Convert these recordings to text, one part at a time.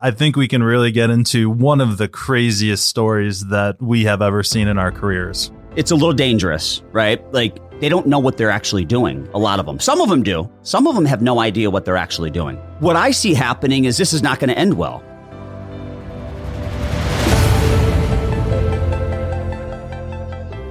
I think we can really get into one of the craziest stories that we have ever seen in our careers. It's a little dangerous, right? Like they don't know what they're actually doing. A lot of them. Some of them do. Some of them have no idea what they're actually doing. What I see happening is this is not going to end well.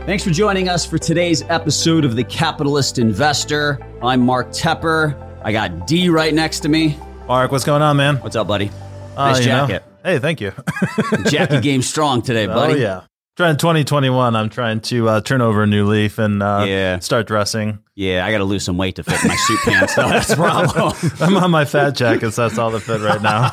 Thanks for joining us for today's episode of The Capitalist Investor. I'm Mark Tepper. I got D right next to me. Mark, what's going on, man? What's up, buddy? Uh, Nice you know. jacket. Hey, thank you. Jackie game strong today, buddy. Oh yeah. Trying 2021. I'm trying to uh, turn over a new leaf and uh, Yeah. start dressing. Yeah, I got to lose some weight to fit my suit pants, though. That's the problem. I'm on my fat jackets. That's all that fit right now.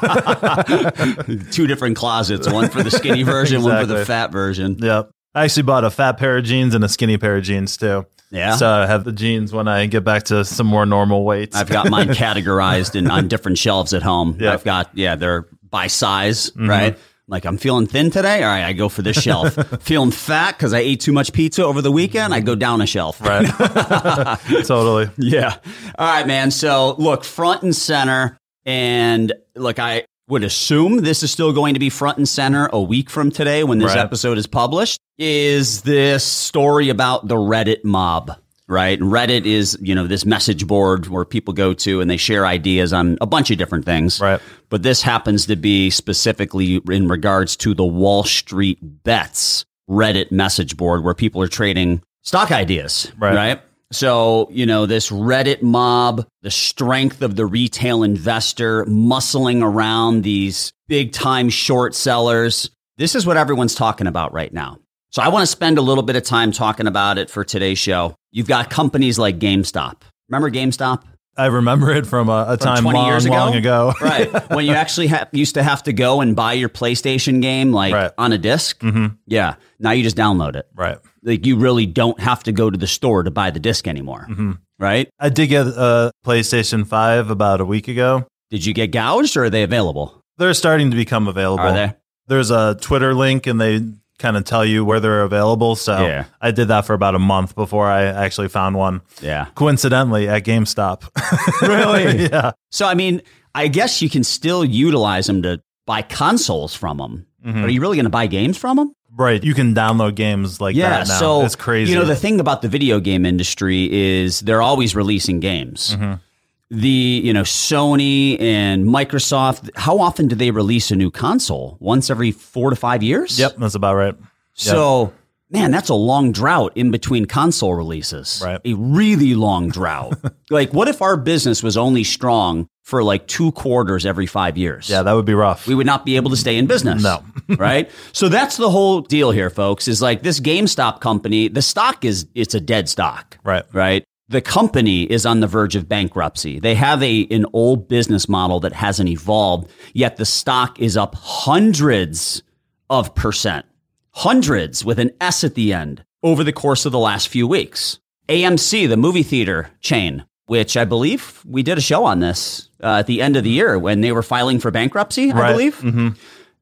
Two different closets, one for the skinny version, one for the fat version. yep. I actually bought a fat pair of jeans and a skinny pair of jeans too. Yeah. So I have the jeans when I get back to some more normal weights. I've got mine categorized in, on different shelves at home. Yeah. I've got, yeah, they're by size, mm-hmm. right? Like, I'm feeling thin today. All right, I go for this shelf. feeling fat because I ate too much pizza over the weekend. I go down a shelf. right. totally. Yeah. All right, man. So look, front and center. And look, I would assume this is still going to be front and center a week from today when this Right. episode is published. Is this story about the Reddit mob? Right. Reddit is, you know, this message board where people go to and they share ideas on a bunch of different things. Right. But this happens to be specifically in regards to the Wall Street Bets Reddit message board where people are trading stock ideas. Right. right? So, you know, this Reddit mob, the strength of the retail investor muscling around these big time short sellers. This is what everyone's talking about right now. So I want to spend a little bit of time talking about it for today's show. You've got companies like GameStop. Remember GameStop? I remember it from a, a From time 20 long, years ago? long ago. right. When you actually ha- used to have to go and buy your PlayStation game like Right. on a disk. Mm-hmm. Yeah. Now you just download it. right. Like you really don't have to go to the store to buy the disc anymore. Mm-hmm. Right. I did get a PlayStation 5 about a week ago. Did you get gouged or are they available? They're starting to become available. Are they? There's a Twitter link and they kind of tell you where they're available. So Yeah. I did that for about a month before I actually found one. Yeah. Coincidentally, at GameStop. Really? yeah. So, I mean, I guess you can still utilize them to buy consoles from them. Mm-hmm. But are you really going to buy games from them? Right. You can download games like Yeah. that now. So it's crazy. You know, the thing about the video game industry is they're always releasing games. Mm-hmm. The you know Sony and Microsoft. How often do they release a new console? Once every four to five years. yep, that's about right. So, man, that's a long drought in between console releases. Right. A really long drought. like, what if our business was only strong for like two quarters every five years? Yeah, that would be rough. we would not be able to stay in business. No. right? So that's the whole deal here, folks, is like this GameStop company, the stock is it's a dead stock. Right. Right? The company is on the verge of bankruptcy. They have a an old business model that hasn't evolved, yet the stock is up hundreds of percent. Hundreds with an S at the end over the course of the last few weeks. AMC, the movie theater chain, which I believe we did a show on this uh, at the end of the year when they were filing for bankruptcy, I Right. believe.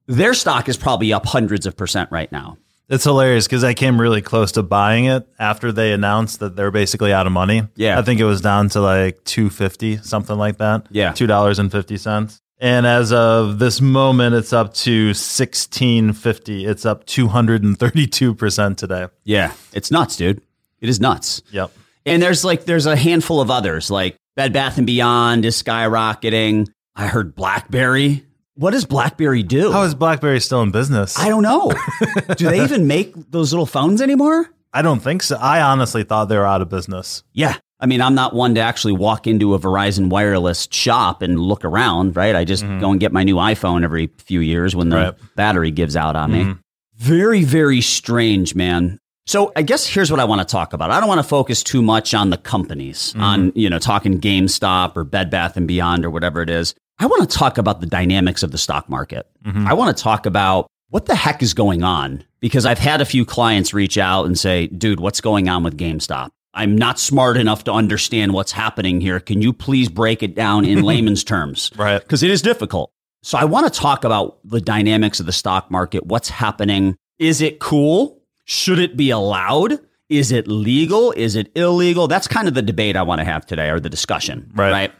Their stock is probably up hundreds of percent right now. It's hilarious because I came really close to buying it after they announced that they're basically out of money. Yeah. I think it was down to like two fifty, something like that. Yeah. two dollars and fifty cents. And as of this moment, it's up to sixteen fifty. It's up two hundred and thirty two percent today. Yeah, it's nuts, dude. It is nuts. Yep. And there's like there's a handful of others like Bed Bath and Beyond is skyrocketing. I heard BlackBerry. What does BlackBerry do? How is BlackBerry still in business? I don't know. do they even make those little phones anymore? I don't think so. I honestly thought they were out of business. Yeah. I mean, I'm not one to actually walk into a Verizon wireless shop and look around, right? I just mm-hmm. go and get my new iPhone every few years when the Right. battery gives out on me. Mm-hmm. Very, very strange, man. So I guess here's what I want to talk about. I don't want to focus too much on the companies, mm-hmm. on, you know, talking GameStop or Bed Bath and Beyond or whatever it is. I want to talk about the dynamics of the stock market. Mm-hmm. I want to talk about what the heck is going on because I've had a few clients reach out and say, dude, what's going on with GameStop? I'm not smart enough to understand what's happening here. Can you please break it down in layman's terms? Right. Because it is difficult. So I want to talk about the dynamics of the stock market. What's happening? Is it cool? Should it be allowed? Is it legal? Is it illegal? That's kind of the debate I want to have today or the discussion. Right. Right.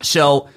So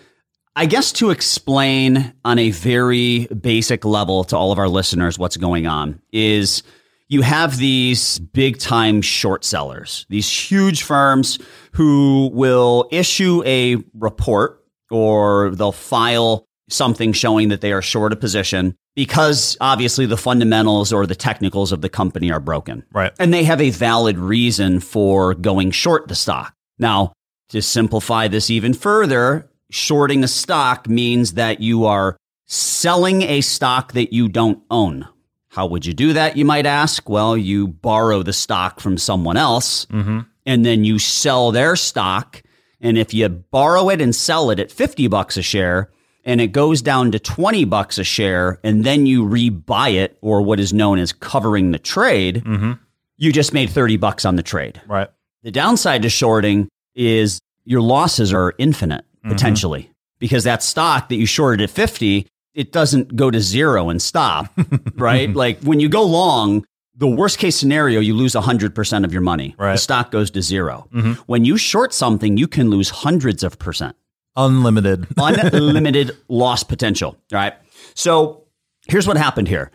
I guess to explain on a very basic level to all of our listeners what's going on is you have these big time short sellers, these huge firms who will issue a report or they'll file something showing that they are short a position because obviously the fundamentals or the technicals of the company are broken. Right. And they have a valid reason for going short the stock. Now, to simplify this even further, shorting a stock means that you are selling a stock that you don't own. How would you do that, you might ask? Well, you borrow the stock from someone else Mm-hmm. and then you sell their stock. And if you borrow it and sell it at 50 bucks a share and it goes down to 20 bucks a share and then you rebuy it or what is known as covering the trade, Mm-hmm. you just made 30 bucks on the trade. Right. The downside to shorting is your losses are infinite potentially because that stock that you shorted at 50, it doesn't go to zero and stop, right? like when you go long, the worst case scenario, you lose 100% of your money. Right. The stock goes to 0 Mhm. When you short something, you can lose hundreds of percent Unlimited. unlimited loss potential. Right. So here's what happened here.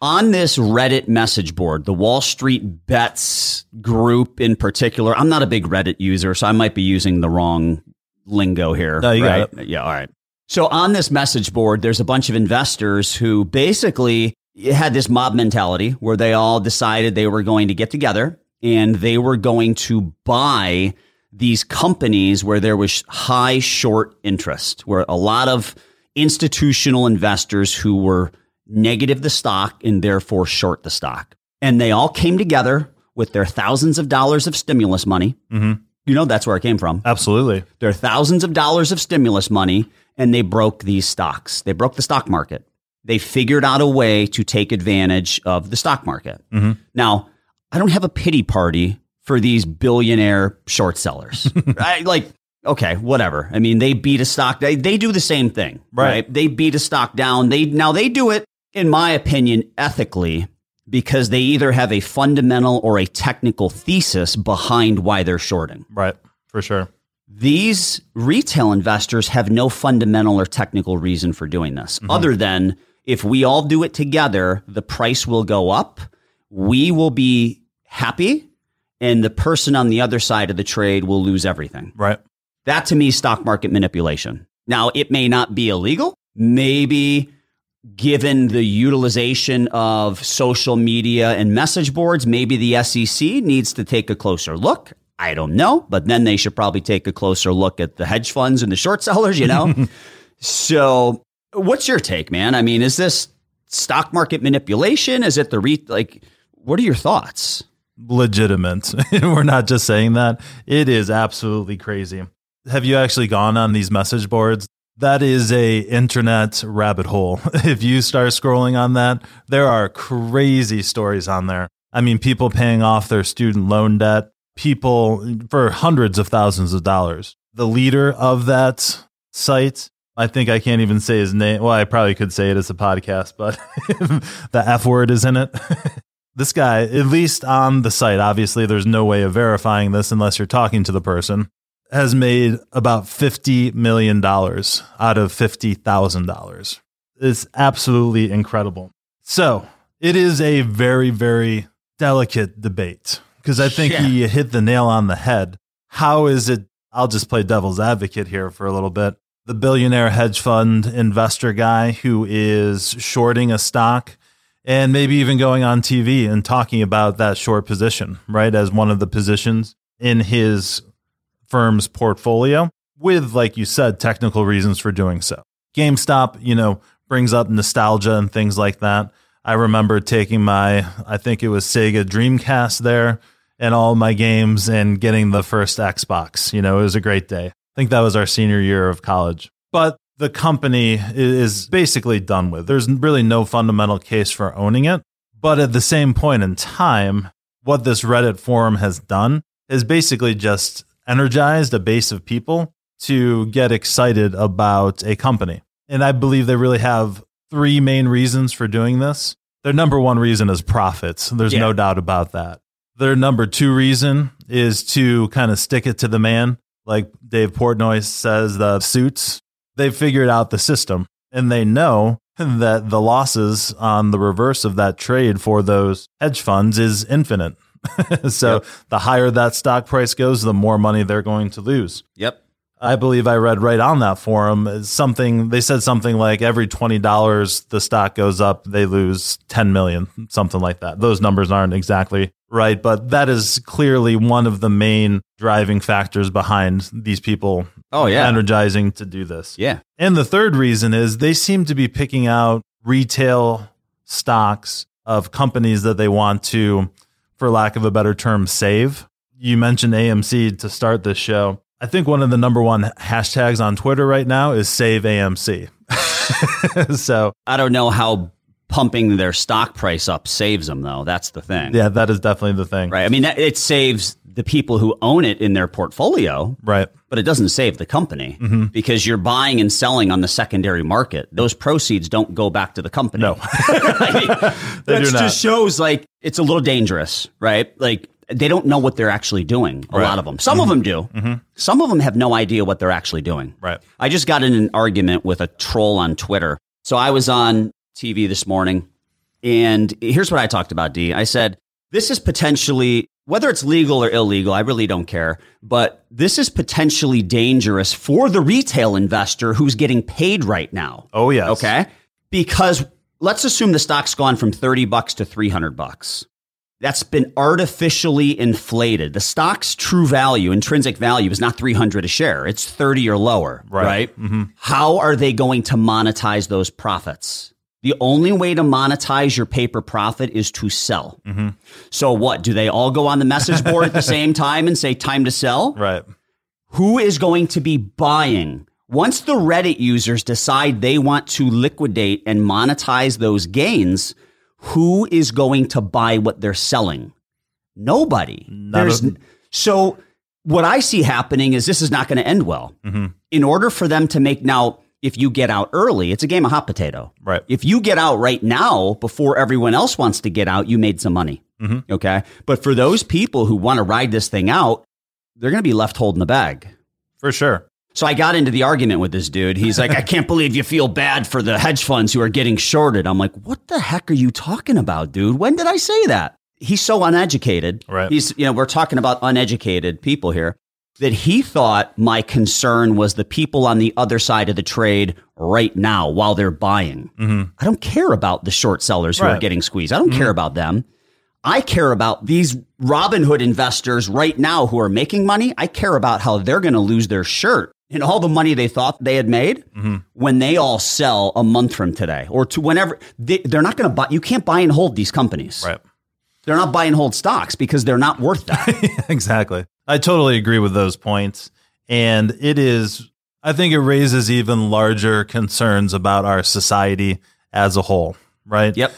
On this Reddit message board, the Wall Street Bets group in particular, I'm not a big Reddit user, so I might be using the wrong lingo here. No, you got right? Yeah. All right. So on this message board, there's a bunch of investors who basically had this mob mentality where they all decided they were going to get together and they were going to buy these companies where there was high short interest, where a lot of institutional investors who were negative the stock and therefore short the stock. And they all came together with their thousands of dollars of stimulus money. Mhm. You know, that's where it came from. Absolutely. There are thousands of dollars of stimulus money, and they broke these stocks. They broke the stock market. They figured out a way to take advantage of the stock market. Mhm. Now, I don't have a pity party for these billionaire short sellers. I, like, okay, whatever. I mean, they beat a stock. They, they do the same thing, Right. right? They beat a stock down. They now they do it, in my opinion, ethically because they either have a fundamental or a technical thesis behind why they're shorting. Right. For sure. These retail investors have no fundamental or technical reason for doing this mm-hmm. other than if we all do it together, the price will go up, we will be happy, and the person on the other side of the trade will lose everything. Right. That to me is stock market manipulation. Now, it may not be illegal. Maybe given the utilization of social media and message boards, maybe the SEC needs to take a closer look. I don't know, but then they should probably take a closer look at the hedge funds and the short sellers, you know? so, what's your take, man? I mean, is this stock market manipulation? Is it the re like what are your thoughts? legitimate. We're not just saying that. It is absolutely crazy. Have you actually gone on these message boards? That is a internet rabbit hole. If you start scrolling on that, there are crazy stories on there. I mean, people paying off their student loan debt, people for hundreds of thousands of dollars. The leader of that site, I think I can't even say his name. Well, I probably could say it as a podcast, but the F word is in it. this guy, at least on the site, obviously there's no way of verifying this unless you're talking to the person, has made about $50 million out of $50,000. It's absolutely incredible. So it is a very, very delicate debate because I think Yeah. he hit the nail on the head. How is it? I'll just play devil's advocate here for a little bit. The billionaire hedge fund investor guy who is shorting a stock and maybe even going on TV and talking about that short position, right, as one of the positions in his firm's portfolio with, like you said, technical reasons for doing so. GameStop, you know, brings up nostalgia and things like that. I remember taking my, I think it was Sega Dreamcast there and all my games and getting the first Xbox. You know, it was a great day. I think that was our senior year of college. But the company is basically done with. There's really no fundamental case for owning it. But at the same point in time, what this Reddit forum has done is basically just energized a base of people to get excited about a company. And I believe they really have three main reasons for doing this. Their number one reason is profits. There's Yeah. no doubt about that. Their number two reason is to kind of stick it to the man. Like Dave Portnoy says, the suits. they've figured out the system and they know that the losses on the reverse of that trade for those hedge funds is infinite. so yep. the higher that stock price goes, the more money they're going to lose. Yep. I believe I read right on that forum uh, something they said something like every twenty dollars the stock goes up, they lose ten million, something like that. Those numbers aren't exactly right, but that is clearly one of the main driving factors behind these people oh yeah energizing to do this. Yeah. And the third reason is they seem to be picking out retail stocks of companies that they want to for lack of a better term save. You mentioned AMC to start this show I think one of the number one hashtags on Twitter right now is save AMC. so I don't know how pumping their stock price up saves them though. That's the thing. Yeah, that is definitely the thing. Right. I mean, it saves the people who own it in their portfolio. Right. But it doesn't save the company mm-hmm. because you're buying and selling on the secondary market. Those proceeds don't go back to the company. No. I mean, that just shows like it's a little dangerous, right? Like they don't know what they're actually doing. A right. lot of them. Some mm-hmm. of them do. Mm-hmm. Some of them have no idea what they're actually doing. Right. I just got in an argument with a troll on Twitter. So I was on TV this morning, and here's what I talked about. D. I said this is potentially whether it's legal or illegal. I really don't care, but this is potentially dangerous for the retail investor who's getting paid right now. Oh yes. Okay. Because let's assume the stock's gone from 30 bucks to 300 bucks that's been artificially inflated. The stock's true value, intrinsic value, is not 300 a share. It's 30 or lower, right? right? Mm-hmm. How are they going to monetize those profits? The only way to monetize your paper profit is to sell. Mm-hmm. So what? Do they all go on the message board at the same time and say time to sell? Right. Who is going to be buying? Once the Reddit users decide they want to liquidate and monetize those gains, who is going to buy what they're selling? Nobody. There's so what I see happening is this is not going to end well. Mm-hmm. In order for them to make now, if you get out early, it's a game of hot potato. Right. If you get out right now before everyone else wants to get out, you made some money. Mm-hmm. Okay. But for those people who want to ride this thing out, they're going to be left holding the bag. For sure. So I got into the argument with this dude. He's like, I can't believe you feel bad for the hedge funds who are getting shorted. I'm like, what the heck are you talking about, dude? When did I say that? He's so uneducated. Right. He's, you know, we're talking about uneducated people here that he thought my concern was the people on the other side of the trade right now while they're buying. Mm-hmm. I don't care about the short sellers who right. are getting squeezed. I don't mm-hmm. care about them. I care about these Robinhood investors right now who are making money. I care about how they're going to lose their shirt and all the money they thought they had made mm-hmm. when they all sell a month from today or to whenever they, they're not going to buy you can't buy and hold these companies right they're not buy and hold stocks because they're not worth that exactly i totally agree with those points and it is i think it raises even larger concerns about our society as a whole right yep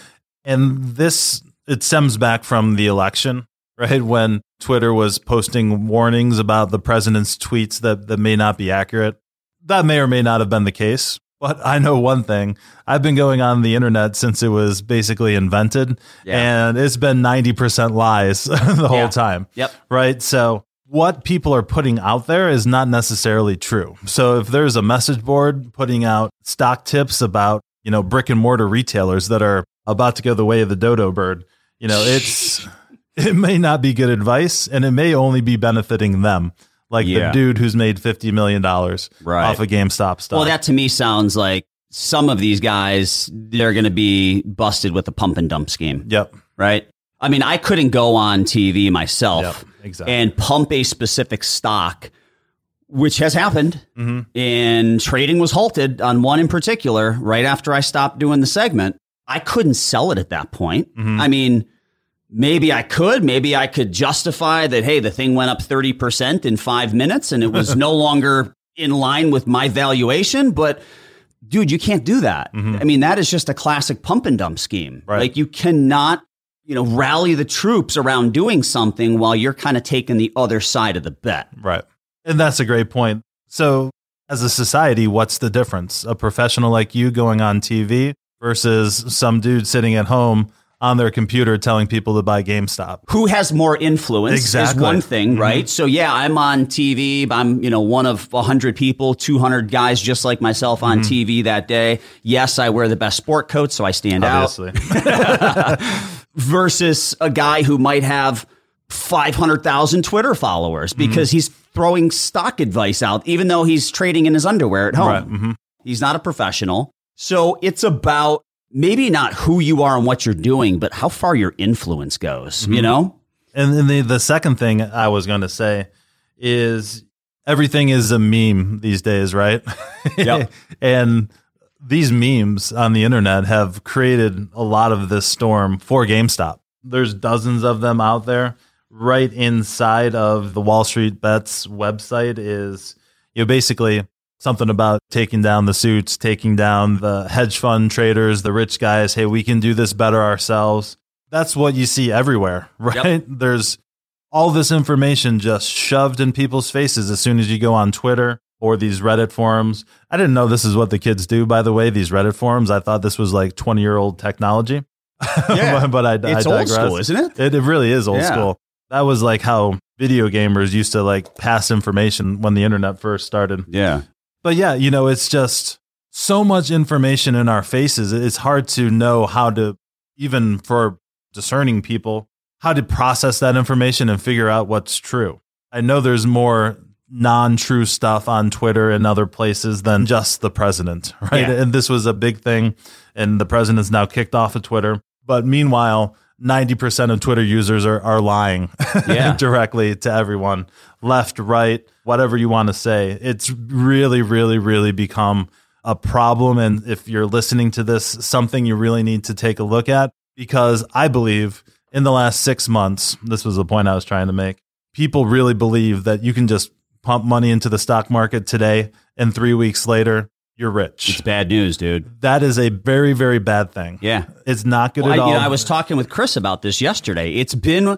and this it stems back from the election right? When Twitter was posting warnings about the president's tweets that, that may not be accurate. That may or may not have been the case. But I know one thing. I've been going on the internet since it was basically invented, yeah. and it's been 90% lies the yeah. whole time. Yep. Right. So, what people are putting out there is not necessarily true. So, if there's a message board putting out stock tips about, you know, brick and mortar retailers that are about to go the way of the dodo bird, you know, it's it may not be good advice and it may only be benefiting them. Like yeah. the dude who's made $50 million right. off of GameStop stock. Well, that to me sounds like some of these guys, they're going to be busted with a pump and dump scheme. Yep. Right. I mean, I couldn't go on TV myself yep, exactly. and pump a specific stock, which has happened. Mm-hmm. And trading was halted on one in particular right after I stopped doing the segment. I couldn't sell it at that point. Mm-hmm. I mean, maybe I could, maybe I could justify that, hey, the thing went up 30% in five minutes and it was no longer in line with my valuation. But dude, you can't do that. Mm-hmm. I mean, that is just a classic pump and dump scheme. Right. Like you cannot, you know, rally the troops around doing something while you're kind of taking the other side of the bet. Right. And that's a great point. So, as a society, what's the difference? A professional like you going on TV versus some dude sitting at home on their computer telling people to buy GameStop. Who has more influence exactly. is one thing, mm-hmm. right? So yeah, I'm on TV. I'm, you know, one of 100 people, 200 guys just like myself on mm-hmm. TV that day. Yes, I wear the best sport coat, so I stand Obviously. out. Versus a guy who might have 500,000 Twitter followers because mm-hmm. he's throwing stock advice out, even though he's trading in his underwear at home. Right. Mm-hmm. He's not a professional. So it's about maybe not who you are and what you're doing, but how far your influence goes, mm-hmm. you know? And then the, the second thing I was going to say is everything is a meme these days, right? Yep. and these memes on the internet have created a lot of this storm for GameStop. There's dozens of them out there. Right inside of the Wall Street Bets website is you know basically something about taking down the suits, taking down the hedge fund traders, the rich guys. Hey, we can do this better ourselves. That's what you see everywhere, right? Yep. There's all this information just shoved in people's faces as soon as you go on Twitter or these Reddit forums. I didn't know this is what the kids do, by the way, these Reddit forums. I thought this was like 20 year old technology. Yeah. but I, it's I old school, isn't it? it? It really is old yeah. school. That was like how video gamers used to like pass information when the internet first started. Yeah. But yeah, you know, it's just so much information in our faces. It's hard to know how to, even for discerning people, how to process that information and figure out what's true. I know there's more non true stuff on Twitter and other places than just the president, right? Yeah. And this was a big thing. And the president's now kicked off of Twitter. But meanwhile, 90% of Twitter users are, are lying yeah. directly to everyone, left, right, whatever you want to say. It's really, really, really become a problem. And if you're listening to this, something you really need to take a look at because I believe in the last six months, this was the point I was trying to make. People really believe that you can just pump money into the stock market today and three weeks later you're rich. It's bad news, dude. That is a very, very bad thing. Yeah. It's not good well, at I, all. Know, I was talking with Chris about this yesterday. It's been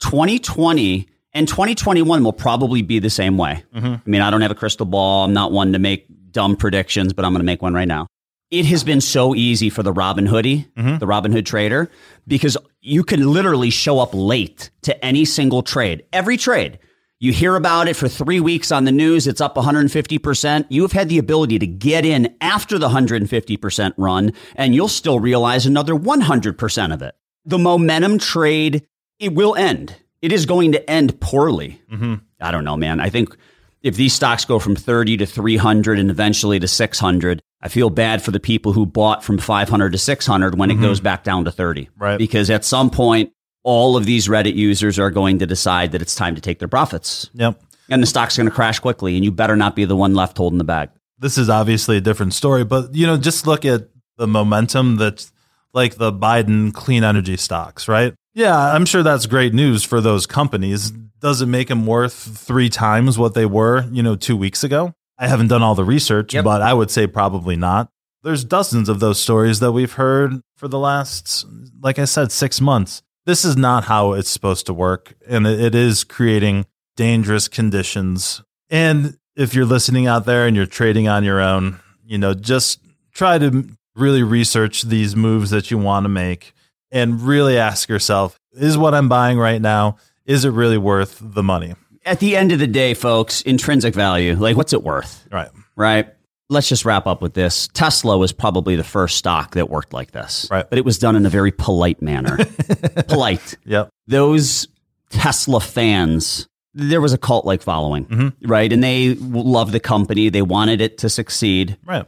2020 and 2021 will probably be the same way. Mm-hmm. I mean, I don't have a crystal ball. I'm not one to make dumb predictions, but I'm going to make one right now. It has been so easy for the Robin Hoodie, mm-hmm. the Robinhood trader, because you can literally show up late to any single trade, every trade. You hear about it for three weeks on the news, it's up 150%. You've had the ability to get in after the 150% run, and you'll still realize another 100% of it. The momentum trade, it will end. It is going to end poorly. Mm-hmm. I don't know, man. I think if these stocks go from 30 to 300 and eventually to 600, I feel bad for the people who bought from 500 to 600 when mm-hmm. it goes back down to 30. Right. Because at some point, all of these Reddit users are going to decide that it's time to take their profits. Yep. And the stock's going to crash quickly, and you better not be the one left holding the bag. This is obviously a different story, but you know, just look at the momentum that's like the Biden clean energy stocks, right? Yeah, I'm sure that's great news for those companies. Does it make them worth three times what they were, you know, two weeks ago? I haven't done all the research, yep. but I would say probably not. There's dozens of those stories that we've heard for the last, like I said, six months this is not how it's supposed to work. And it is creating dangerous conditions. And if you're listening out there and you're trading on your own, you know, just try to really research these moves that you want to make and really ask yourself, is what I'm buying right now, is it really worth the money? At the end of the day, folks, intrinsic value, like what's it worth? Right. Right let's just wrap up with this. Tesla was probably the first stock that worked like this. Right. But it was done in a very polite manner. polite. Yep. Those Tesla fans, there was a cult like following, mm-hmm. right? And they loved the company. They wanted it to succeed. Right.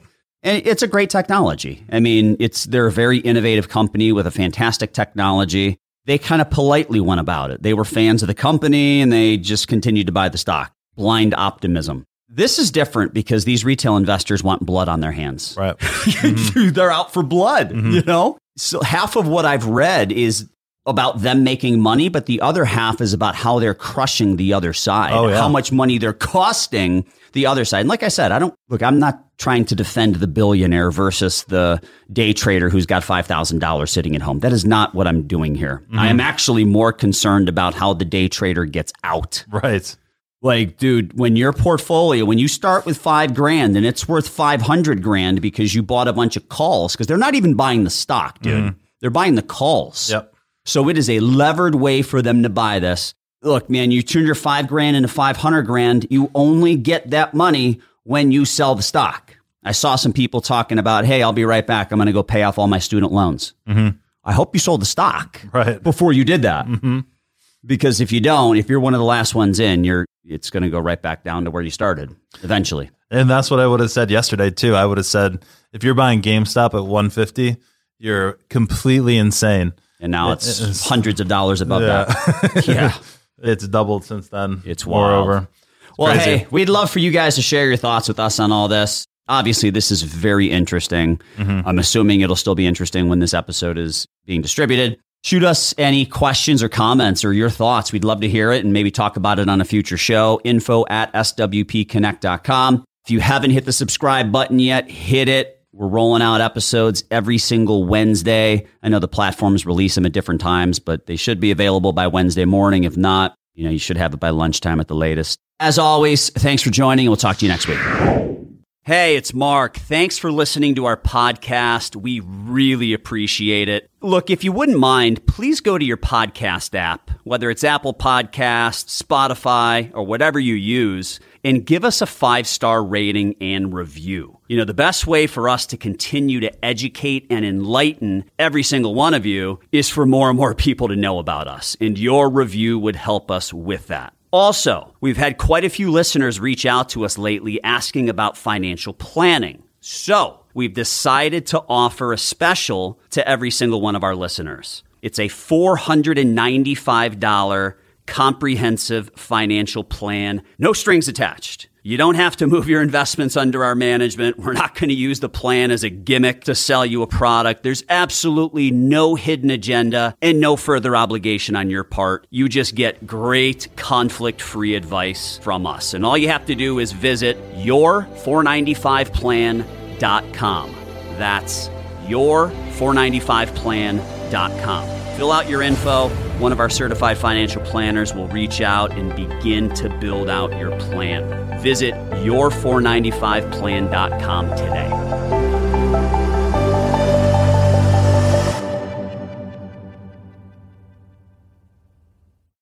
And it's a great technology. I mean, it's they're a very innovative company with a fantastic technology. They kind of politely went about it. They were fans of the company and they just continued to buy the stock. Blind optimism. This is different because these retail investors want blood on their hands. Right. mm-hmm. They're out for blood, mm-hmm. you know? So half of what I've read is about them making money, but the other half is about how they're crushing the other side, oh, yeah. how much money they're costing the other side. And like I said, I don't look, I'm not trying to defend the billionaire versus the day trader who's got $5,000 sitting at home. That is not what I'm doing here. Mm-hmm. I am actually more concerned about how the day trader gets out. Right. Like, dude, when your portfolio, when you start with five grand and it's worth 500 grand because you bought a bunch of calls, because they're not even buying the stock, dude. Mm. They're buying the calls. Yep. So it is a levered way for them to buy this. Look, man, you turn your five grand into 500 grand. You only get that money when you sell the stock. I saw some people talking about, hey, I'll be right back. I'm going to go pay off all my student loans. Mm-hmm. I hope you sold the stock right. before you did that. Mm-hmm. Because if you don't, if you're one of the last ones in, you're it's going to go right back down to where you started eventually. And that's what I would have said yesterday too. I would have said if you're buying GameStop at 150, you're completely insane. And now it's, it's hundreds of dollars above yeah. that. yeah. it's doubled since then. It's wild. Moreover. Well, Crazy. hey, we'd love for you guys to share your thoughts with us on all this. Obviously, this is very interesting. Mm-hmm. I'm assuming it'll still be interesting when this episode is being distributed. Shoot us any questions or comments or your thoughts. We'd love to hear it and maybe talk about it on a future show. Info at swpconnect.com. If you haven't hit the subscribe button yet, hit it. We're rolling out episodes every single Wednesday. I know the platforms release them at different times, but they should be available by Wednesday morning. If not, you know, you should have it by lunchtime at the latest. As always, thanks for joining. We'll talk to you next week. Hey, it's Mark. Thanks for listening to our podcast. We really appreciate it. Look, if you wouldn't mind, please go to your podcast app, whether it's Apple Podcasts, Spotify, or whatever you use, and give us a five star rating and review. You know, the best way for us to continue to educate and enlighten every single one of you is for more and more people to know about us, and your review would help us with that. Also, we've had quite a few listeners reach out to us lately asking about financial planning. So, we've decided to offer a special to every single one of our listeners. It's a $495 comprehensive financial plan, no strings attached. You don't have to move your investments under our management. We're not going to use the plan as a gimmick to sell you a product. There's absolutely no hidden agenda and no further obligation on your part. You just get great conflict free advice from us. And all you have to do is visit your495plan.com. That's your495plan.com. Fill out your info. One of our certified financial planners will reach out and begin to build out your plan. Visit your495plan.com today.